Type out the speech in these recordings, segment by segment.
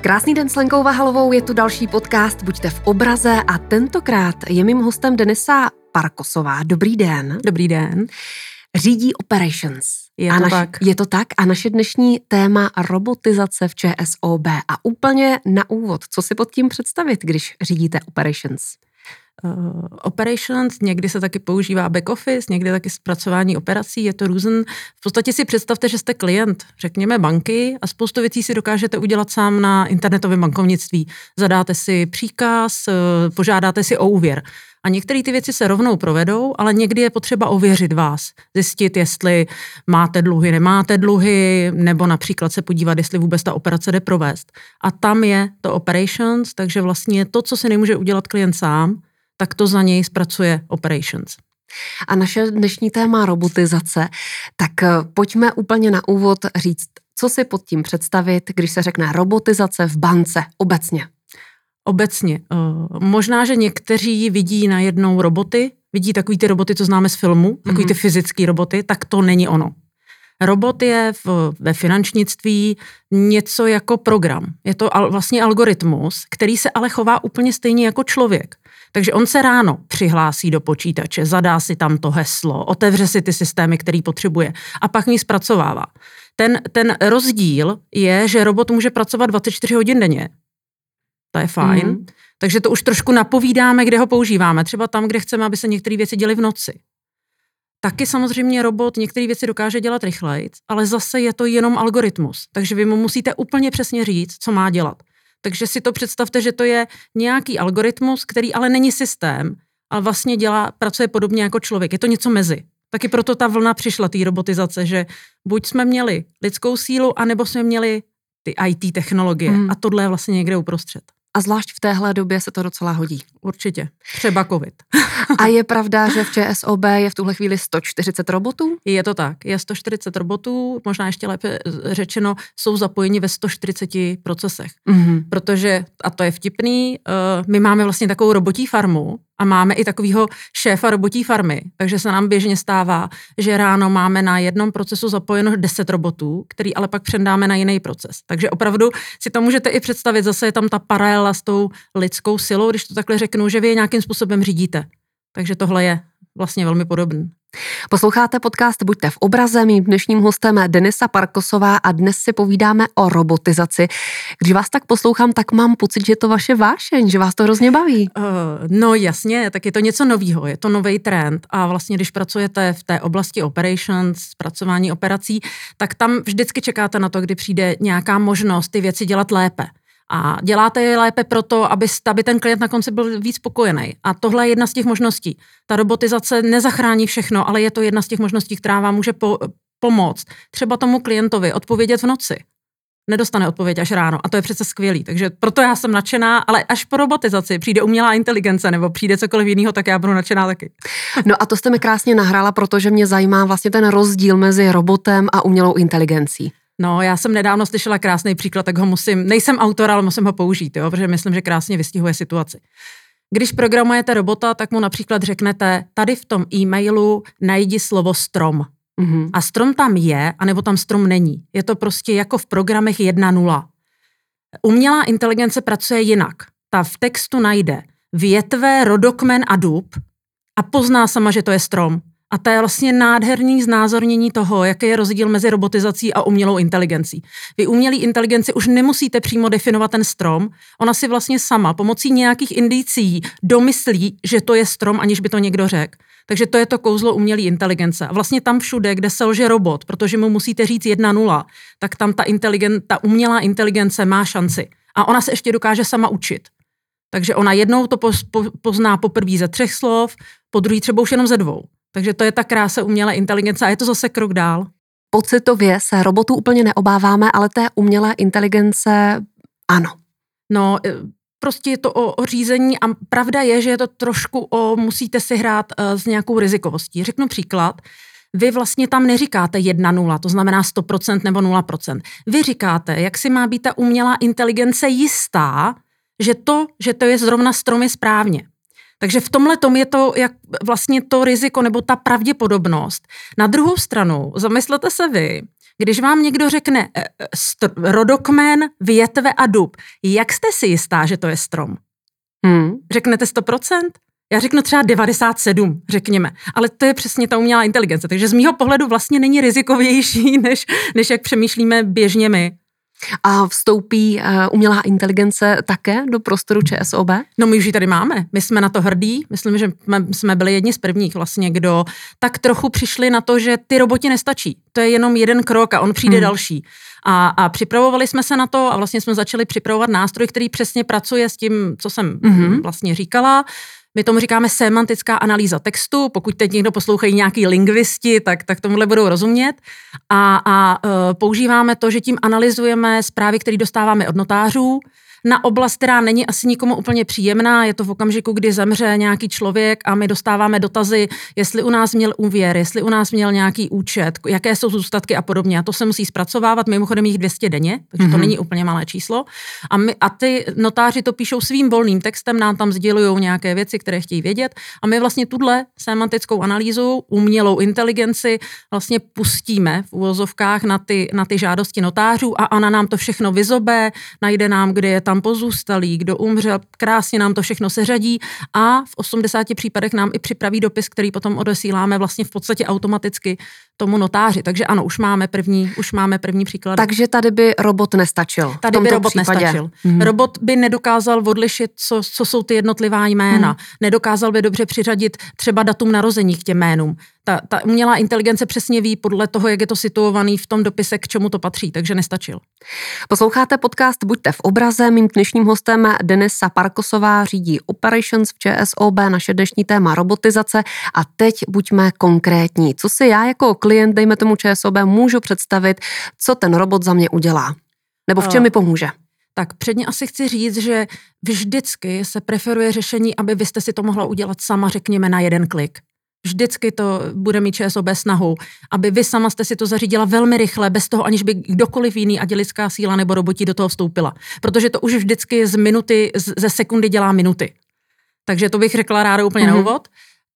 Krásný den s Lenkou Vahalovou, je tu další podcast Buďte v obraze a tentokrát je mým hostem Denisa Parkosová. Dobrý den. Dobrý den. Řídí Operations. Je a to naš, tak. Je to tak a naše dnešní téma robotizace v ČSOB. A úplně na úvod, co si pod tím představit, když řídíte Operations? Uh, operations, někdy se taky používá back office, někdy taky zpracování operací, je to různ. V podstatě si představte, že jste klient, řekněme banky a spoustu věcí si dokážete udělat sám na internetovém bankovnictví. Zadáte si příkaz, uh, požádáte si o úvěr. A některé ty věci se rovnou provedou, ale někdy je potřeba ověřit vás, zjistit, jestli máte dluhy, nemáte dluhy, nebo například se podívat, jestli vůbec ta operace jde provést. A tam je to operations, takže vlastně to, co se nemůže udělat klient sám, tak to za něj zpracuje operations. A naše dnešní téma robotizace, tak eh, pojďme úplně na úvod říct, co si pod tím představit, když se řekne robotizace v bance obecně. Obecně. Uh, možná, že někteří vidí najednou roboty, vidí takový ty roboty, co známe z filmu, takový ty fyzické roboty, tak to není ono. Robot je v, ve finančnictví něco jako program. Je to al, vlastně algoritmus, který se ale chová úplně stejně jako člověk. Takže on se ráno přihlásí do počítače, zadá si tam to heslo, otevře si ty systémy, který potřebuje a pak mi zpracovává. Ten, ten rozdíl je, že robot může pracovat 24 hodin denně. To je fajn. Mm. Takže to už trošku napovídáme, kde ho používáme. Třeba tam, kde chceme, aby se některé věci děly v noci. Taky samozřejmě robot některé věci dokáže dělat rychleji, ale zase je to jenom algoritmus. Takže vy mu musíte úplně přesně říct, co má dělat. Takže si to představte, že to je nějaký algoritmus, který ale není systém, ale vlastně dělá, pracuje podobně jako člověk. Je to něco mezi. Taky proto ta vlna přišla, té robotizace, že buď jsme měli lidskou sílu, anebo jsme měli ty IT technologie. Hmm. A tohle je vlastně někde uprostřed. A zvlášť v téhle době se to docela hodí. Určitě. Třeba covid. A je pravda, že v ČSOB je v tuhle chvíli 140 robotů? Je to tak. Je 140 robotů, možná ještě lépe řečeno, jsou zapojeni ve 140 procesech. Mm-hmm. Protože, a to je vtipný, my máme vlastně takovou robotí farmu a máme i takového šéfa robotí farmy. Takže se nám běžně stává, že ráno máme na jednom procesu zapojeno 10 robotů, který ale pak předáme na jiný proces. Takže opravdu si to můžete i představit, zase je tam ta paralela s tou lidskou silou, když to takhle řeknu, že vy je nějakým způsobem řídíte. Takže tohle je vlastně velmi podobný. Posloucháte podcast Buďte v obraze, mým dnešním hostem je Denisa Parkosová a dnes si povídáme o robotizaci. Když vás tak poslouchám, tak mám pocit, že je to vaše vášeň, že vás to hrozně baví. Uh, no jasně, tak je to něco nového, je to nový trend a vlastně když pracujete v té oblasti operations, zpracování operací, tak tam vždycky čekáte na to, kdy přijde nějaká možnost ty věci dělat lépe a děláte je lépe proto, aby, aby ten klient na konci byl víc spokojený. A tohle je jedna z těch možností. Ta robotizace nezachrání všechno, ale je to jedna z těch možností, která vám může po, pomoct třeba tomu klientovi odpovědět v noci. Nedostane odpověď až ráno a to je přece skvělý. Takže proto já jsem nadšená, ale až po robotizaci přijde umělá inteligence nebo přijde cokoliv jiného, tak já budu nadšená taky. No a to jste mi krásně nahrála, protože mě zajímá vlastně ten rozdíl mezi robotem a umělou inteligencí. No, já jsem nedávno slyšela krásný příklad, tak ho musím, nejsem autor, ale musím ho použít, jo, protože myslím, že krásně vystihuje situaci. Když programujete robota, tak mu například řeknete, tady v tom e-mailu najdi slovo strom. Mm-hmm. A strom tam je, anebo tam strom není. Je to prostě jako v programech 1.0. Umělá inteligence pracuje jinak. Ta v textu najde větve, rodokmen a dub a pozná sama, že to je strom. A to je vlastně nádherný znázornění toho, jaký je rozdíl mezi robotizací a umělou inteligencí. Vy umělý inteligenci už nemusíte přímo definovat ten strom, ona si vlastně sama pomocí nějakých indicí domyslí, že to je strom, aniž by to někdo řekl. Takže to je to kouzlo umělé inteligence. A vlastně tam všude, kde selže robot, protože mu musíte říct 1.0, tak tam ta, inteligen, ta umělá inteligence má šanci. A ona se ještě dokáže sama učit. Takže ona jednou to pozná poprvé ze třech slov, po druhý třeba už jenom ze dvou. Takže to je ta krása umělé inteligence a je to zase krok dál. Pocitově se robotů úplně neobáváme, ale té umělé inteligence ano. No, e, prostě je to o, o řízení a pravda je, že je to trošku o, musíte si hrát uh, s nějakou rizikovostí. Řeknu příklad. Vy vlastně tam neříkáte 1-0, to znamená 100% nebo 0%. Vy říkáte, jak si má být ta umělá inteligence jistá, že to, že to je zrovna stromy správně. Takže v tomhle tom je to jak vlastně to riziko nebo ta pravděpodobnost. Na druhou stranu, zamyslete se vy, Když vám někdo řekne eh, eh, str- rodokmen, větve a dub, jak jste si jistá, že to je strom? Hmm. Řeknete 100%? Já řeknu třeba 97, řekněme. Ale to je přesně ta umělá inteligence. Takže z mýho pohledu vlastně není rizikovější, než, než jak přemýšlíme běžně my. A vstoupí uh, umělá inteligence také do prostoru ČSOB? No my už ji tady máme. My jsme na to hrdí. Myslím, že jsme byli jedni z prvních vlastně, kdo tak trochu přišli na to, že ty roboti nestačí. To je jenom jeden krok a on přijde hmm. další. A, a připravovali jsme se na to a vlastně jsme začali připravovat nástroj, který přesně pracuje s tím, co jsem mm-hmm. vlastně říkala. My tomu říkáme semantická analýza textu. Pokud teď někdo poslouchají nějaký lingvisti, tak, tak tomuhle budou rozumět. A, a uh, používáme to, že tím analyzujeme zprávy, které dostáváme od notářů, na oblast, která není asi nikomu úplně příjemná. Je to v okamžiku, kdy zemře nějaký člověk a my dostáváme dotazy, jestli u nás měl úvěr, jestli u nás měl nějaký účet, jaké jsou zůstatky a podobně. A to se musí zpracovávat, mimochodem jich 200 denně, takže mm-hmm. to mhm. není úplně malé číslo. A, my, a ty notáři to píšou svým volným textem, nám tam sdělují nějaké věci, které chtějí vědět. A my vlastně tuhle semantickou analýzu, umělou inteligenci vlastně pustíme v úvozovkách na ty, na ty žádosti notářů a ona nám to všechno vyzobe, najde nám, kde je tam pozůstalý, kdo umřel, krásně nám to všechno seřadí a v 80 případech nám i připraví dopis, který potom odesíláme vlastně v podstatě automaticky tomu notáři. Takže ano, už máme první, už máme první příklad. Takže tady by robot nestačil. Tady by robot případě. nestačil. Mm-hmm. Robot by nedokázal odlišit, co, co jsou ty jednotlivá jména. Mm. Nedokázal by dobře přiřadit třeba datum narození k těm jménům ta, ta umělá inteligence přesně ví podle toho, jak je to situovaný v tom dopise, k čemu to patří, takže nestačil. Posloucháte podcast Buďte v obraze. Mým dnešním hostem Denisa Parkosová řídí Operations v ČSOB, naše dnešní téma robotizace. A teď buďme konkrétní. Co si já jako klient, dejme tomu ČSOB, můžu představit, co ten robot za mě udělá? Nebo v čem mi pomůže? Tak předně asi chci říct, že vždycky se preferuje řešení, aby vy jste si to mohla udělat sama, řekněme, na jeden klik. Vždycky to bude mít ČSOB snahu, aby vy sama jste si to zařídila velmi rychle, bez toho, aniž by kdokoliv jiný, ať lidská síla nebo roboti do toho vstoupila. Protože to už vždycky z minuty, ze sekundy dělá minuty. Takže to bych řekla ráda úplně mm-hmm. na mhm. úvod.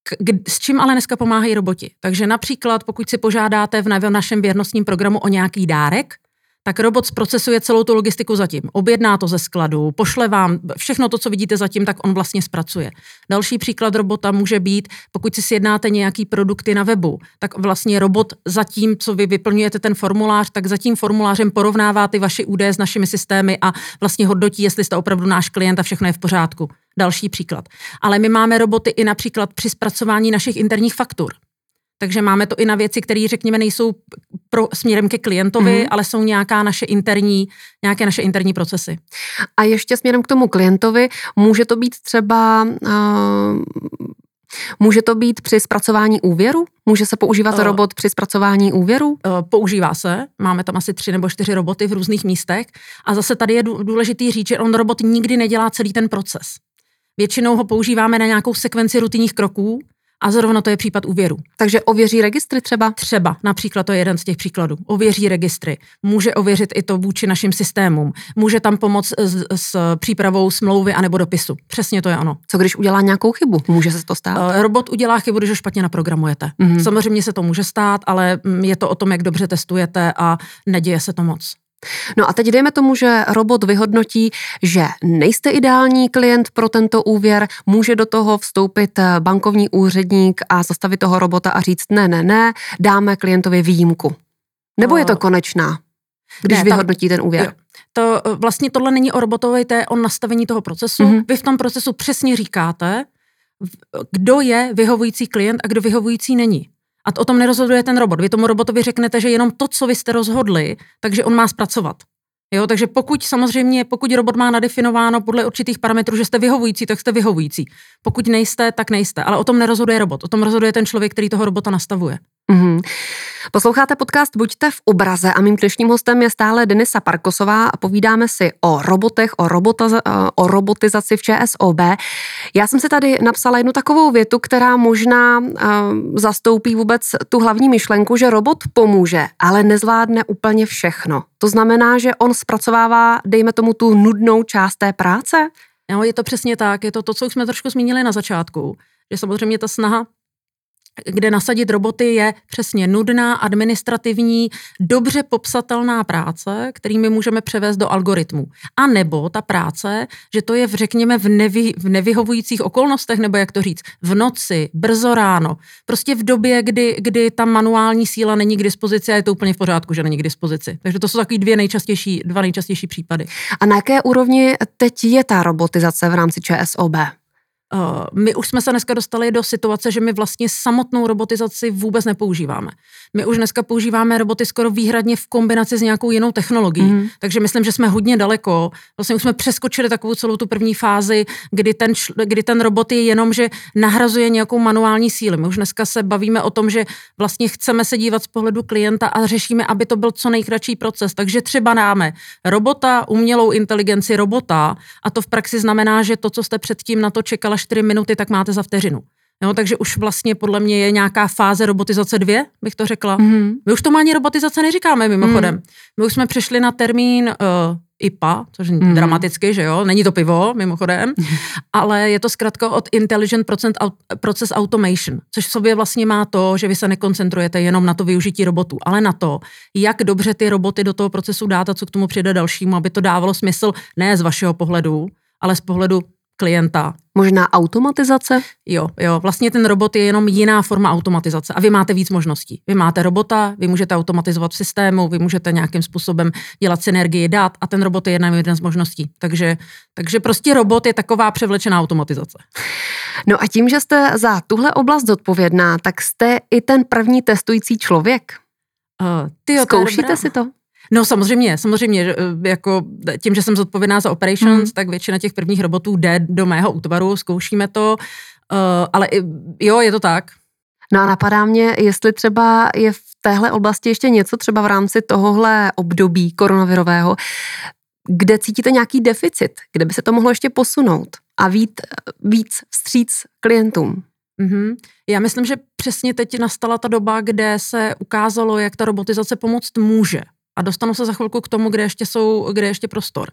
K, s čím ale dneska pomáhají roboti? Takže například, pokud si požádáte v našem věrnostním programu o nějaký dárek, tak robot zprocesuje celou tu logistiku zatím. Objedná to ze skladu, pošle vám všechno to, co vidíte zatím, tak on vlastně zpracuje. Další příklad robota může být, pokud si sjednáte nějaký produkty na webu, tak vlastně robot zatím, co vy vyplňujete ten formulář, tak za tím formulářem porovnává ty vaše údaje s našimi systémy a vlastně hodnotí, jestli jste opravdu náš klient a všechno je v pořádku. Další příklad. Ale my máme roboty i například při zpracování našich interních faktur. Takže máme to i na věci, které, řekněme, nejsou pro, směrem ke klientovi, mm-hmm. ale jsou nějaká naše interní, nějaké naše interní procesy. A ještě směrem k tomu klientovi, může to být třeba... Uh... Může to být při zpracování úvěru? Může se používat uh, robot při zpracování úvěru? Uh, používá se. Máme tam asi tři nebo čtyři roboty v různých místech. A zase tady je důležitý říct, že on robot nikdy nedělá celý ten proces. Většinou ho používáme na nějakou sekvenci rutinních kroků, a zrovna to je případ úvěru. Takže ověří registry třeba? Třeba, například to je jeden z těch příkladů. Ověří registry. Může ověřit i to vůči našim systémům. Může tam pomoct s, s přípravou smlouvy anebo dopisu. Přesně to je ono. Co když udělá nějakou chybu? Může se to stát? Uh, robot udělá chybu, když ho špatně naprogramujete. Mm-hmm. Samozřejmě se to může stát, ale mm, je to o tom, jak dobře testujete a neděje se to moc. No a teď dejme tomu, že robot vyhodnotí, že nejste ideální klient pro tento úvěr, může do toho vstoupit eh, bankovní úředník a zastavit toho robota a říct ne, ne, ne, dáme klientovi výjimku. Nebo je to konečná, když ne, vyhodnotí ten úvěr? Jo. To eh, vlastně tohle není o robotově, to je o nastavení toho procesu. Mm-hmm. Vy v tom procesu přesně říkáte, kdo je vyhovující klient a kdo vyhovující není. A o tom nerozhoduje ten robot. Vy tomu robotovi řeknete, že jenom to, co vy jste rozhodli, takže on má zpracovat. Jo, takže pokud samozřejmě, pokud robot má nadefinováno podle určitých parametrů, že jste vyhovující, tak jste vyhovující. Pokud nejste, tak nejste. Ale o tom nerozhoduje robot. O tom rozhoduje ten člověk, který toho robota nastavuje. Mm-hmm. Posloucháte podcast Buďte v obraze a mým dnešním hostem je stále Denisa Parkosová a povídáme si o robotech, o, robota, o robotizaci v ČSOB. Já jsem si tady napsala jednu takovou větu, která možná uh, zastoupí vůbec tu hlavní myšlenku, že robot pomůže, ale nezvládne úplně všechno. To znamená, že on zpracovává, dejme tomu, tu nudnou část té práce? No, je to přesně tak. Je to to, co už jsme trošku zmínili na začátku. Že samozřejmě ta snaha kde nasadit roboty je přesně nudná, administrativní, dobře popsatelná práce, kterými můžeme převést do algoritmu. A nebo ta práce, že to je, v, řekněme, v, nevy, v nevyhovujících okolnostech, nebo jak to říct, v noci, brzo ráno, prostě v době, kdy, kdy ta manuální síla není k dispozici a je to úplně v pořádku, že není k dispozici. Takže to jsou takový dvě nejčastější, dva nejčastější případy. A na jaké úrovni teď je ta robotizace v rámci ČSOB? Uh, my už jsme se dneska dostali do situace, že my vlastně samotnou robotizaci vůbec nepoužíváme. My už dneska používáme roboty skoro výhradně v kombinaci s nějakou jinou technologií. Mm. Takže myslím, že jsme hodně daleko. Vlastně už jsme přeskočili takovou celou tu první fázi, kdy ten, kdy ten robot je jenom, že nahrazuje nějakou manuální sílu. My už dneska se bavíme o tom, že vlastně chceme se dívat z pohledu klienta a řešíme, aby to byl co nejkratší proces. Takže třeba dáme robota, umělou inteligenci robota a to v praxi znamená, že to, co jste předtím na to čekala 4 minuty, tak máte za vteřinu. Jo, takže už vlastně podle mě je nějaká fáze robotizace dvě, bych to řekla. Mm-hmm. My už to ani robotizace neříkáme mimochodem. Mm. My už jsme přišli na termín uh, IPA, což je mm. dramaticky, že jo, není to pivo mimochodem, ale je to zkrátka od Intelligent Process Automation, což v sobě vlastně má to, že vy se nekoncentrujete jenom na to využití robotů, ale na to, jak dobře ty roboty do toho procesu dát a co k tomu přijde dalšímu, aby to dávalo smysl ne z vašeho pohledu, ale z pohledu klienta. Možná automatizace? Jo, jo, vlastně ten robot je jenom jiná forma automatizace a vy máte víc možností. Vy máte robota, vy můžete automatizovat v systému, vy můžete nějakým způsobem dělat synergii dát a ten robot je jedna, jedna z možností. Takže, takže prostě robot je taková převlečená automatizace. No a tím, že jste za tuhle oblast zodpovědná, tak jste i ten první testující člověk. Uh, tyjo, Zkoušíte si to? No samozřejmě, samozřejmě, eh, jako tím, že jsem zodpovědná za operations, hmm. tak většina těch prvních robotů jde do mého útvaru, zkoušíme to, uh, ale jo, je to tak. No a napadá mě, jestli třeba je v téhle oblasti ještě něco třeba v rámci tohohle období koronavirového, kde cítíte nějaký deficit, kde by se to mohlo ještě posunout a vít víc vstříc klientům. Mm-hmm. Já myslím, že přesně teď nastala ta doba, kde se ukázalo, jak ta robotizace pomoct může a dostanu se za chvilku k tomu, kde ještě jsou, kde ještě prostor.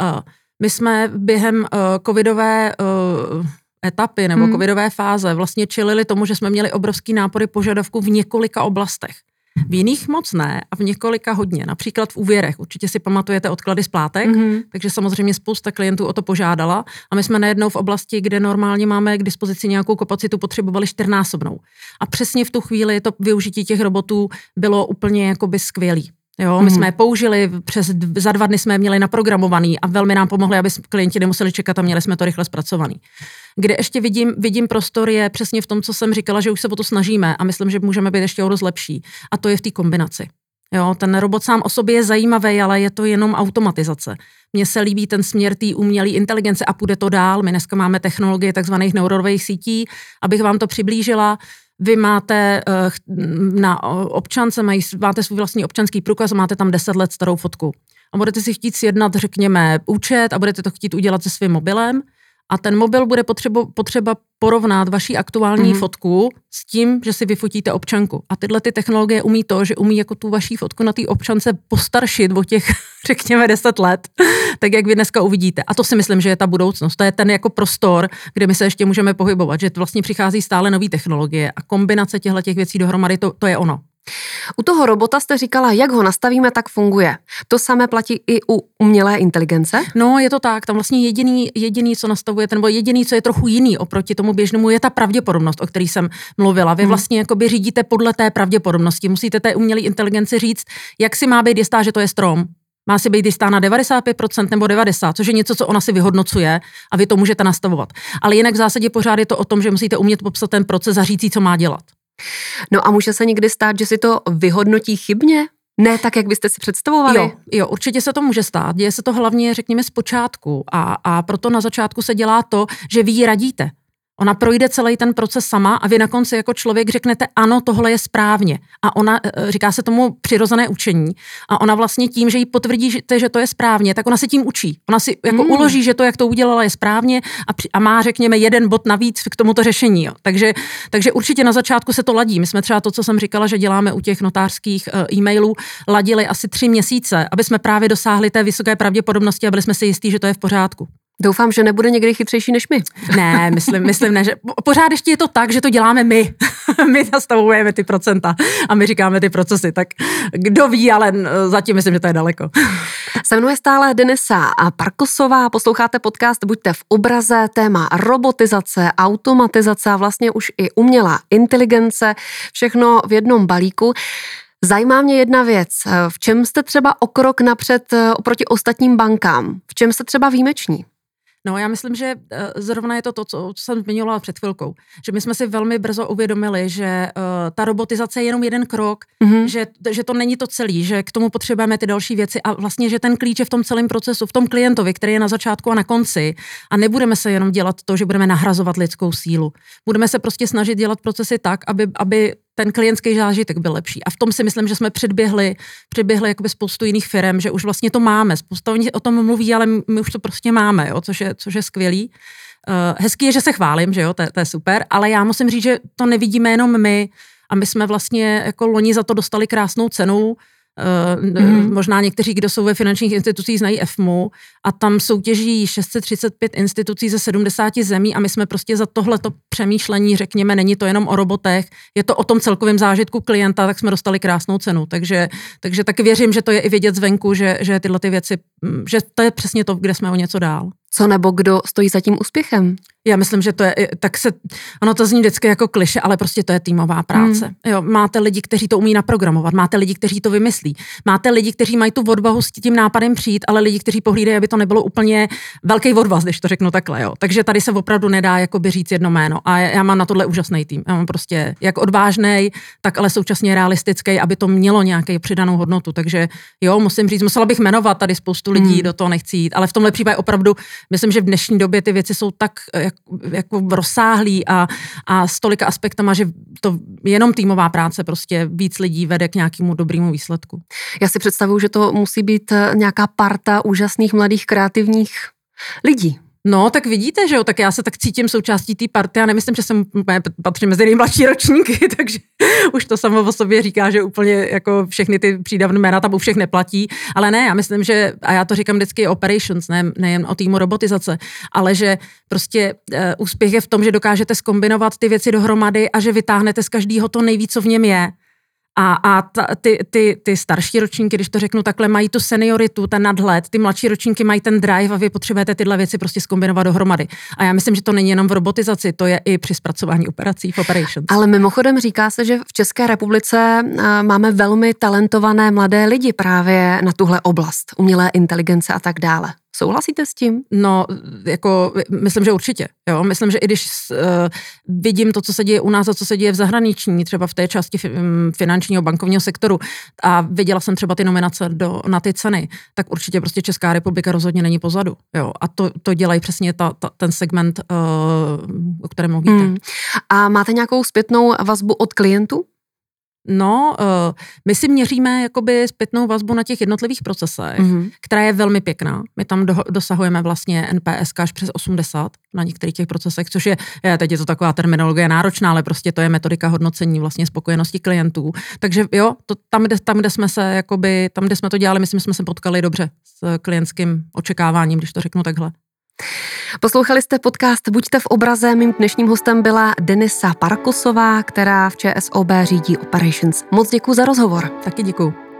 Uh, my jsme během uh, covidové uh, etapy nebo hmm. covidové fáze vlastně čelili tomu, že jsme měli obrovský nápory požadavků v několika oblastech. V jiných moc ne a v několika hodně. Například v úvěrech. Určitě si pamatujete odklady splátek, mm-hmm. takže samozřejmě spousta klientů o to požádala a my jsme najednou v oblasti, kde normálně máme k dispozici nějakou kapacitu, potřebovali čtyřnásobnou. A přesně v tu chvíli to využití těch robotů bylo úplně jakoby skvělý. Jo, my mm. jsme je použili, přes za dva dny jsme je měli naprogramovaný a velmi nám pomohli, aby klienti nemuseli čekat a měli jsme to rychle zpracovaný. Kde ještě vidím, vidím prostor je přesně v tom, co jsem říkala, že už se o to snažíme a myslím, že můžeme být ještě o dost lepší. A to je v té kombinaci. Jo, ten robot sám o sobě je zajímavý, ale je to jenom automatizace. Mně se líbí ten směr té umělé inteligence a půjde to dál. My dneska máme technologie takzvaných neuronových sítí, abych vám to přiblížila. Vy máte eh, na občance, máte svůj vlastní občanský průkaz a máte tam 10 let starou fotku. A budete si chtít sjednat, řekněme, účet a budete to chtít udělat se svým mobilem a ten mobil bude potřeba, potřeba porovnat vaši aktuální mm-hmm. fotku s tím, že si vyfotíte občanku. A tyhle ty technologie umí to, že umí jako tu vaší fotku na té občance postaršit o těch, řekněme, 10 let, tak jak vy dneska uvidíte. A to si myslím, že je ta budoucnost. To je ten jako prostor, kde my se ještě můžeme pohybovat, že vlastně přichází stále nové technologie a kombinace těchto těch věcí dohromady, to, to je ono. U toho robota jste říkala, jak ho nastavíme, tak funguje. To samé platí i u umělé inteligence? No, je to tak. Tam vlastně jediný, jediný co nastavujete, nebo jediný, co je trochu jiný oproti tomu běžnému, je ta pravděpodobnost, o který jsem mluvila. Vy hmm. vlastně jakoby řídíte podle té pravděpodobnosti. Musíte té umělé inteligenci říct, jak si má být jistá, že to je strom. Má si být jistá na 95% nebo 90%, což je něco, co ona si vyhodnocuje a vy to můžete nastavovat. Ale jinak v zásadě pořád je to o tom, že musíte umět popsat ten proces a říct, co má dělat. No a může se někdy stát, že si to vyhodnotí chybně? Ne tak, jak byste si představovali? Jo, jo, určitě se to může stát. Děje se to hlavně, řekněme, z počátku a, a proto na začátku se dělá to, že vy ji radíte. Ona projde celý ten proces sama a vy na konci jako člověk řeknete, ano, tohle je správně. A ona, e, říká se tomu přirozené učení, a ona vlastně tím, že jí potvrdíte, že to je správně, tak ona se tím učí. Ona si jako mm. uloží, že to, jak to udělala, je správně a, a má, řekněme, jeden bod navíc k tomuto řešení. Jo. Takže, takže určitě na začátku se to ladí. My jsme třeba to, co jsem říkala, že děláme u těch notářských e, e-mailů, ladili asi tři měsíce, aby jsme právě dosáhli té vysoké pravděpodobnosti a byli jsme si jistí, že to je v pořádku. Doufám, že nebude někdy chytřejší než my. Ne, myslím, myslím ne, že pořád ještě je to tak, že to děláme my. my nastavujeme ty procenta a my říkáme ty procesy, tak kdo ví, ale zatím myslím, že to je daleko. Se mnou je stále Denisa a Parkosová, posloucháte podcast Buďte v obraze, téma robotizace, automatizace a vlastně už i umělá inteligence, všechno v jednom balíku. Zajímá mě jedna věc. V čem jste třeba o krok napřed eh, oproti ostatním bankám? V čem jste třeba výjimeční? No já myslím, že eh, zrovna je to to, co, co jsem zmiňovala před chvilkou, že my jsme si velmi brzo uvědomili, že uh, ta robotizace je jenom jeden krok, mm-hmm. že, že to není to celý, že k tomu potřebujeme ty další věci a vlastně, že ten klíč je v tom celém procesu, v tom klientovi, který je na začátku a na konci a nebudeme se jenom dělat to, že budeme nahrazovat lidskou sílu. Budeme se prostě snažit dělat procesy tak, aby, aby ten klientský zážitek byl lepší. A v tom si myslím, že jsme předběhli, předběhli jakoby spoustu jiných firm, že už vlastně to máme. Spousta o tom mluví, ale my už to prostě máme, jo, což, je, což je skvělý. Uh, hezký je, že se chválím, že jo, to, to je super, ale já musím říct, že to nevidíme jenom my a my jsme vlastně jako loni za to dostali krásnou cenu, Mm-hmm. Možná někteří, kdo jsou ve finančních institucích, znají EFMU a tam soutěží 635 institucí ze 70 zemí a my jsme prostě za tohleto přemýšlení, řekněme, není to jenom o robotech, je to o tom celkovém zážitku klienta, tak jsme dostali krásnou cenu. Takže, takže tak věřím, že to je i vědět zvenku, že, že tyhle ty věci, mm, že to je přesně to, kde jsme o něco dál. Co nebo kdo stojí za tím úspěchem? Já myslím, že to je, tak se, ono to zní vždycky jako kliše, ale prostě to je týmová práce. Hmm. Jo, máte lidi, kteří to umí naprogramovat, máte lidi, kteří to vymyslí, máte lidi, kteří mají tu odvahu s tím nápadem přijít, ale lidi, kteří pohlídají, aby to nebylo úplně velký odvaz, když to řeknu takhle. Jo. Takže tady se opravdu nedá jakoby říct jedno jméno. A já mám na tohle úžasný tým. Já mám prostě jak odvážný, tak ale současně realistický, aby to mělo nějaký přidanou hodnotu. Takže jo, musím říct, musela bych jmenovat tady spoustu lidí, hmm. do toho nechci jít, ale v tomhle případě opravdu myslím, že v dnešní době ty věci jsou tak jako rozsáhlý a, a s tolika aspektama, že to jenom týmová práce prostě víc lidí vede k nějakému dobrému výsledku. Já si představuju, že to musí být eh, nějaká parta úžasných mladých kreativních lidí. No, tak vidíte, že jo, tak já se tak cítím součástí té party a nemyslím, že jsem patří mezi nejmladší ročníky, takže už to samo o sobě říká, že úplně jako všechny ty přídavné jména tam u všech neplatí, ale ne, já myslím, že, a já to říkám vždycky operations, ne, nejen o týmu robotizace, ale že prostě uh, úspěch je v tom, že dokážete skombinovat ty věci dohromady a že vytáhnete z každého to nejvíc, co v něm je a, a ta, ty, ty, ty starší ročníky, když to řeknu takhle, mají tu senioritu, ten nadhled, ty mladší ročníky mají ten drive a vy potřebujete tyhle věci prostě skombinovat dohromady. A já myslím, že to není jenom v robotizaci, to je i při zpracování operací v operations. Ale mimochodem říká se, že v České republice máme velmi talentované mladé lidi právě na tuhle oblast, umělé inteligence a tak dále. Souhlasíte s tím? No, jako, myslím, že určitě. Jo? Myslím, že i když uh, vidím to, co se děje u nás a co se děje v zahraniční, třeba v té části finančního bankovního sektoru a viděla jsem třeba ty nominace do, na ty ceny, tak určitě prostě Česká republika rozhodně není pozadu. Jo? A to, to dělají přesně ta, ta, ten segment, uh, o kterém mluvíte. Hmm. A máte nějakou zpětnou vazbu od klientů? No, uh, my si měříme jakoby zpětnou vazbu na těch jednotlivých procesech, mm-hmm. která je velmi pěkná. My tam do, dosahujeme vlastně NPS až přes 80 na některých těch procesech, což je, je, teď je to taková terminologie náročná, ale prostě to je metodika hodnocení vlastně spokojenosti klientů. Takže jo, to, tam, kde, tam, kde jsme se, jakoby, tam, kde jsme to dělali, myslím, jsme se potkali dobře s klientským očekáváním, když to řeknu takhle. Poslouchali jste podcast Buďte v obraze. Mým dnešním hostem byla Denisa Parkosová, která v ČSOB řídí Operations. Moc děkuji za rozhovor. Taky děkuji.